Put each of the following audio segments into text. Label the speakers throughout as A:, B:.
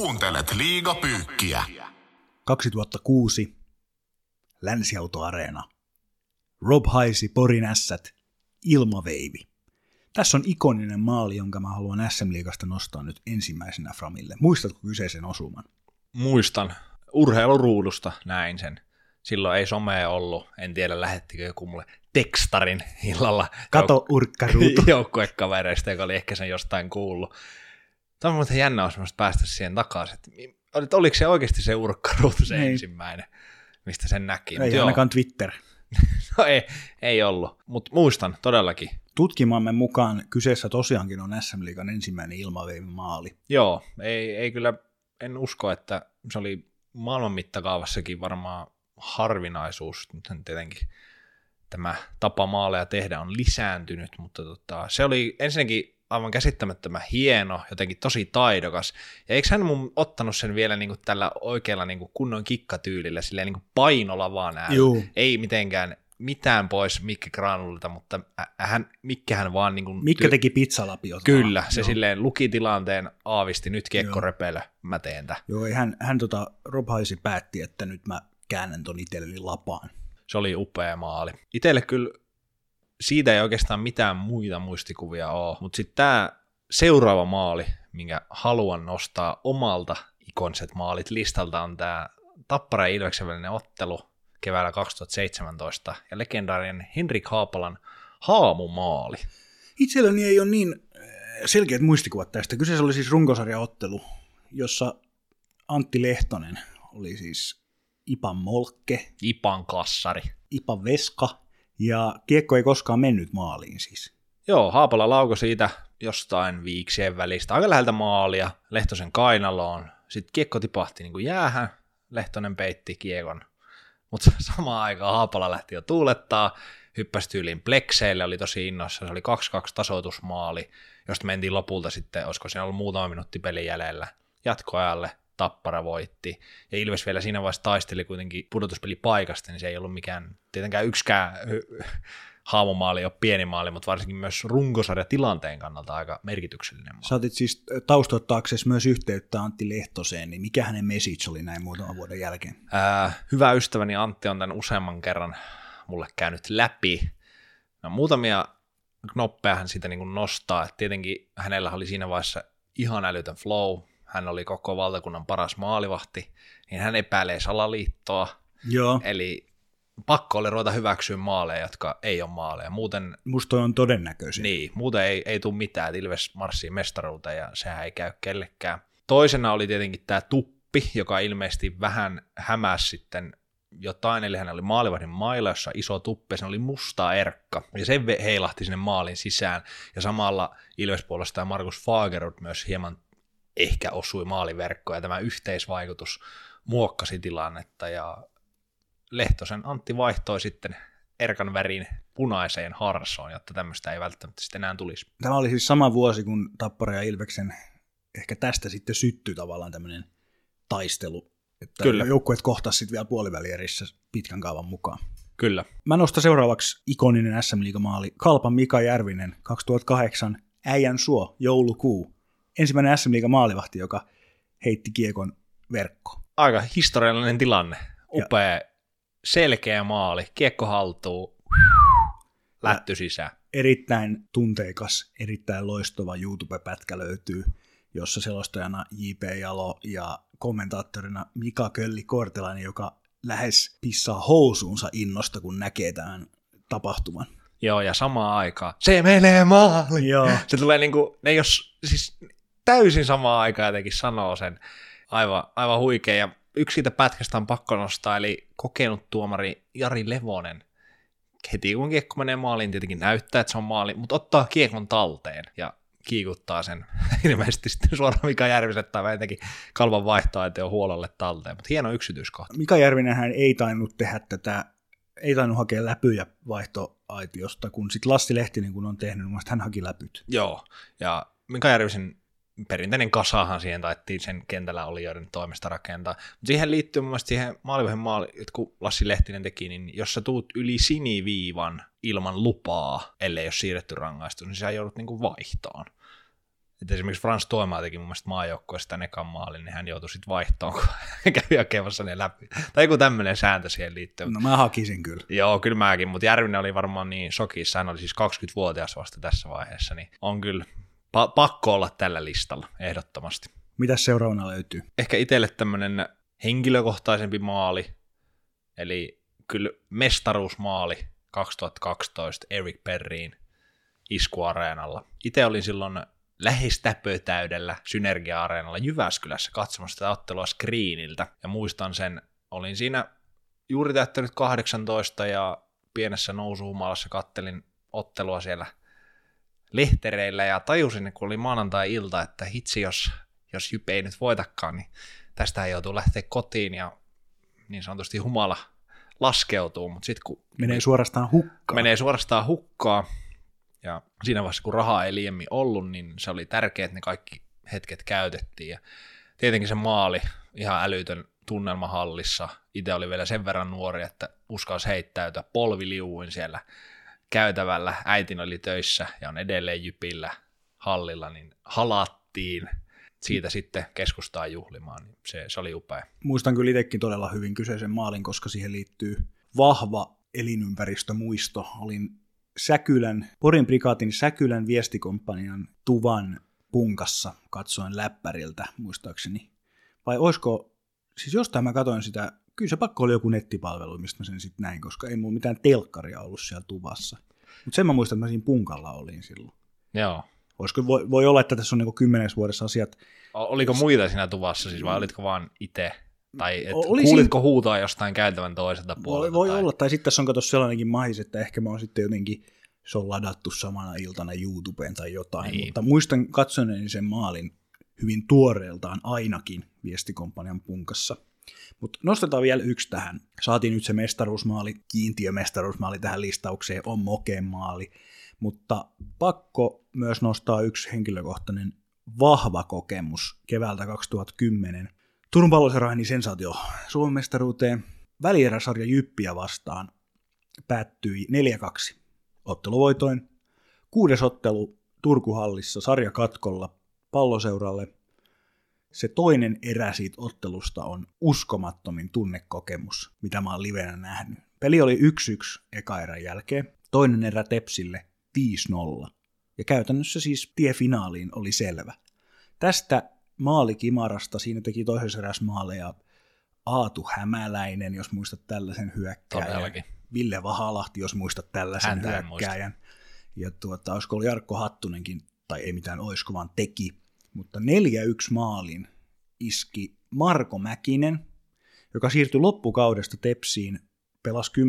A: Kuuntelet liigapyykkiä.
B: 2006 Länsiautoareena. Rob Haisi, Porin ässät, ilmaveivi. Tässä on ikoninen maali, jonka mä haluan SM-liigasta nostaa nyt ensimmäisenä Framille. Muistatko kyseisen osuman?
C: Muistan. Urheiluruudusta näin sen. Silloin ei somea ollut. En tiedä, lähettikö joku mulle tekstarin illalla.
B: Kato urkkaruutu.
C: Joukkuekavereista, joka oli ehkä sen jostain kuullut. Tämä on muuten jännä olisi päästä siihen takaisin. Että oliko se oikeasti se urkkaruutu se
B: Ei.
C: ensimmäinen, mistä sen näki? Mut
B: Ei
C: joo.
B: ainakaan Twitter.
C: No ei, ei ollut, mutta muistan todellakin.
B: Tutkimamme mukaan kyseessä tosiaankin on SM-liigan ensimmäinen ilmaveivimaali.
C: Joo, ei, ei kyllä, en usko, että se oli maailman mittakaavassakin varmaan harvinaisuus. Nythän tietenkin tämä tapa maaleja tehdä on lisääntynyt, mutta tota, se oli ensinnäkin aivan käsittämättömän hieno, jotenkin tosi taidokas. Ja eikö hän mun ottanut sen vielä niin kuin tällä oikealla niin kuin kunnon kikkatyylillä, silleen niin kuin painolla vaan äällä.
B: Juu.
C: Ei mitenkään mitään pois Mikke Granulta, mutta hän, Mikkehän vaan niin kuin
B: Mikä teki pizzalapiota?
C: Kyllä, se
B: Joo.
C: silleen luki tilanteen, aavisti, nyt kiekko repelö, mä teen tää.
B: Joo, hän, hän tota, Rob Haisi päätti, että nyt mä käännän ton itselleni lapaan.
C: Se oli upea maali. Itelle kyllä siitä ei oikeastaan mitään muita muistikuvia ole, mutta sitten tämä seuraava maali, minkä haluan nostaa omalta ikonset maalit listalta, on tämä Tappara ja Ilveksen välinen ottelu keväällä 2017 ja legendaarinen Henrik Haapalan haamumaali.
B: Itselläni ei ole niin äh, selkeät muistikuvat tästä. Kyseessä oli siis runkosarjaottelu, jossa Antti Lehtonen oli siis Ipan Molkke,
C: Ipan kassari.
B: Ipan Veska, ja kiekko ei koskaan mennyt maaliin siis.
C: Joo, Haapala lauko siitä jostain viiksien välistä, aika läheltä maalia, Lehtosen kainaloon. Sitten kiekko tipahti niin kuin jäähän, Lehtonen peitti kiekon. Mutta samaan aikaan Haapala lähti jo tuulettaa, hyppäsi tyyliin plekseille, oli tosi innossa. Se oli 2-2 tasoitusmaali, josta mentiin lopulta sitten, olisiko siinä ollut muutama minuutti pelin jäljellä. Jatkoajalle Tappara voitti. Ja Ilves vielä siinä vaiheessa taisteli kuitenkin pudotuspelipaikasta, niin se ei ollut mikään, tietenkään yksikään ei ole pieni maali, mutta varsinkin myös runkosarja tilanteen kannalta aika merkityksellinen maali.
B: Saatit siis taustoittaaksesi myös yhteyttä Antti Lehtoseen, niin mikä hänen message oli näin muutaman vuoden jälkeen?
C: Ää, hyvä ystäväni Antti on tämän useamman kerran mulle käynyt läpi. No, muutamia knoppeja hän siitä niin kuin nostaa. Et tietenkin hänellä oli siinä vaiheessa ihan älytön flow. Hän oli koko valtakunnan paras maalivahti, niin hän epäilee salaliittoa.
B: Joo,
C: Eli pakko oli ruveta hyväksyä maaleja, jotka ei ole maaleja. Muuten,
B: musta on todennäköisin.
C: niin, muuten ei, ei tule mitään, että Ilves marssii mestaruuteen ja sehän ei käy kellekään. Toisena oli tietenkin tämä Tuppi, joka ilmeisesti vähän hämäsi sitten jotain, eli hänellä oli maalivahdin mailla, jossa iso tuppi, ja se oli musta erkka, ja se heilahti sinne maalin sisään, ja samalla Ilves puolestaan Markus Fagerud myös hieman ehkä osui maaliverkkoon, ja tämä yhteisvaikutus muokkasi tilannetta, ja Lehtosen Antti vaihtoi sitten erkan värin punaiseen harsoon, jotta tämmöistä ei välttämättä sitten enää tulisi.
B: Tämä oli siis sama vuosi, kun Tappara ja Ilveksen ehkä tästä sitten syttyi tavallaan tämmöinen taistelu. Että
C: Kyllä.
B: Joukkueet kohtasivat sitten vielä puolivälierissä pitkän kaavan mukaan.
C: Kyllä.
B: Mä nostan seuraavaksi ikoninen SM Liigamaali. Kalpan Mika Järvinen, 2008, Äijän suo, joulukuu. Ensimmäinen SM Liiga maalivahti, joka heitti kiekon verkkoon.
C: Aika historiallinen tilanne. Upea, selkeä maali, kiekko haltuu, lätty sisään.
B: Erittäin tunteikas, erittäin loistava YouTube-pätkä löytyy, jossa selostajana J.P. Jalo ja kommentaattorina Mika Kölli Kortelainen, joka lähes pissaa housuunsa innosta, kun näkee tämän tapahtuman.
C: Joo, ja samaan aikaan se menee maaliin.
B: Joo.
C: Se tulee niinku, ne jos siis täysin samaan aikaan jotenkin sanoo sen. Aivan, aivan huikea. Ja yksi siitä pätkästä on pakko nostaa, eli kokenut tuomari Jari Levonen. Heti kun kiekko menee maaliin, tietenkin näyttää, että se on maali, mutta ottaa kiekon talteen ja kiikuttaa sen ilmeisesti sitten suoraan Mika Järviselle tai vähintäänkin kalvan vaihtoa, että on huololle talteen. Mutta hieno yksityiskohta.
B: Mika Järvinen hän ei tainnut tehdä tätä, ei tainnut hakea läpyjä vaihtoaitiosta, kun sitten Lassi Lehtinen kun on tehnyt, niin hän haki läpyt.
C: Joo, ja Mika Järvisen perinteinen kasahan siihen taittiin sen kentällä olijoiden toimesta rakentaa. Mutta siihen liittyy mun mielestä siihen maalivahin maali, kun Lassi Lehtinen teki, niin jos sä tuut yli siniviivan ilman lupaa, ellei ole siirretty rangaistus, niin sä joudut niinku vaihtoon. että esimerkiksi Frans Toimaa teki mun mielestä maajoukkueesta ekan maalin, niin hän joutui sitten vaihtoon, kun kävi hakemassa ne läpi. Tai joku tämmöinen sääntö siihen liittyy.
B: No mä hakisin kyllä.
C: Joo, kyllä mäkin, mutta Järvinen oli varmaan niin shokissa, hän oli siis 20-vuotias vasta tässä vaiheessa, niin on kyllä pa- pakko olla tällä listalla, ehdottomasti.
B: Mitä seuraavana löytyy?
C: Ehkä itselle tämmöinen henkilökohtaisempi maali, eli kyllä mestaruusmaali 2012 Eric Perriin iskuareenalla. Itse olin silloin lähes täpötäydellä Synergia-areenalla Jyväskylässä katsomassa tätä ottelua screeniltä. Ja muistan sen, olin siinä juuri täyttänyt 18 ja pienessä nousuhumalassa kattelin ottelua siellä lehtereillä ja tajusin, kun oli maanantai-ilta, että hitsi, jos, jos Jype ei nyt voitakaan, niin tästä ei joutuu lähteä kotiin ja niin sanotusti humala laskeutuu, mutta sitten kun...
B: Menee suorastaan hukkaan.
C: Menee suorastaan hukkaa, ja siinä vaiheessa, kun rahaa ei liiemmin ollut, niin se oli tärkeää, että ne kaikki hetket käytettiin. Ja tietenkin se maali, ihan älytön tunnelma hallissa. Itse oli vielä sen verran nuori, että uskalsi heittäytyä polviliuin siellä käytävällä. Äitin oli töissä ja on edelleen jypillä hallilla, niin halattiin siitä sitten keskustaa juhlimaan. Niin se, se oli upea.
B: Muistan kyllä itsekin todella hyvin kyseisen maalin, koska siihen liittyy vahva elinympäristömuisto. Olin Säkylän, Porin prikaatin Säkylän viestikomppanian tuvan punkassa katsoin läppäriltä, muistaakseni. Vai oisko, siis jostain mä katsoin sitä, kyllä se pakko oli joku nettipalvelu, mistä mä sen sitten näin, koska ei mulla mitään telkkaria ollut siellä tuvassa. Mutta sen mä muistan, että mä siinä punkalla olin silloin.
C: Joo.
B: Olisiko, voi, voi olla, että tässä on niinku kymmenes vuodessa asiat.
C: Oliko muita siinä tuvassa siis, vai olitko vaan itse? Tai et
B: Oli
C: kuulitko huutaa jostain käytävän toiselta puolelta?
B: Voi, voi
C: tai...
B: olla, tai sitten tässä on kato sellainenkin mahis, että ehkä mä oon sitten jotenkin, se on ladattu samana iltana YouTubeen tai jotain, niin. mutta muistan katsoneeni sen maalin hyvin tuoreeltaan ainakin viestikomppanian punkassa. Mutta nostetaan vielä yksi tähän. Saatiin nyt se mestaruusmaali, kiintiömestaruusmaali tähän listaukseen, on Moken maali, mutta pakko myös nostaa yksi henkilökohtainen vahva kokemus keväältä 2010. Turun palloseroahini sensaatio Suomen mestaruuteen välieräsarja Jyppiä vastaan päättyi 4-2 otteluvoitoin. Kuudes ottelu Turkuhallissa sarjakatkolla palloseuralle. Se toinen erä siitä ottelusta on uskomattomin tunnekokemus, mitä mä oon livenä nähnyt. Peli oli 1-1 eka erän jälkeen, toinen erä Tepsille 5-0. Ja käytännössä siis tie finaaliin oli selvä. Tästä maalikimarasta, siinä teki toisessa eräs maaleja Aatu Hämäläinen, jos muistat tällaisen hyökkääjän.
C: Todellakin.
B: Ville Vahalahti, jos muistat tällaisen
C: Häntä
B: hyökkääjän. Ja tuota, olisiko ollut Jarkko Hattunenkin, tai ei mitään oisko, vaan teki. Mutta 4-1 maalin iski Marko Mäkinen, joka siirtyi loppukaudesta Tepsiin, pelasi 10-15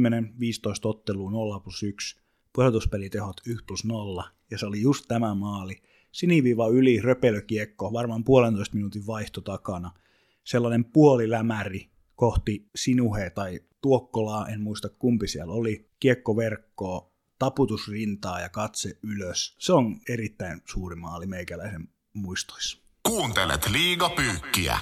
B: otteluun 0 plus 1, pudotuspelitehot 1 plus 0, ja se oli just tämä maali. Siniviiva yli, röpelökiekko, varmaan puolentoista minuutin vaihto takana. Sellainen puolilämäri kohti Sinuhe tai Tuokkolaa, en muista kumpi siellä oli, kiekkoverkkoa, taputusrintaa ja katse ylös. Se on erittäin suuri maali meikäläisen muistoissa.
A: Kuuntelet liigapyykkiä.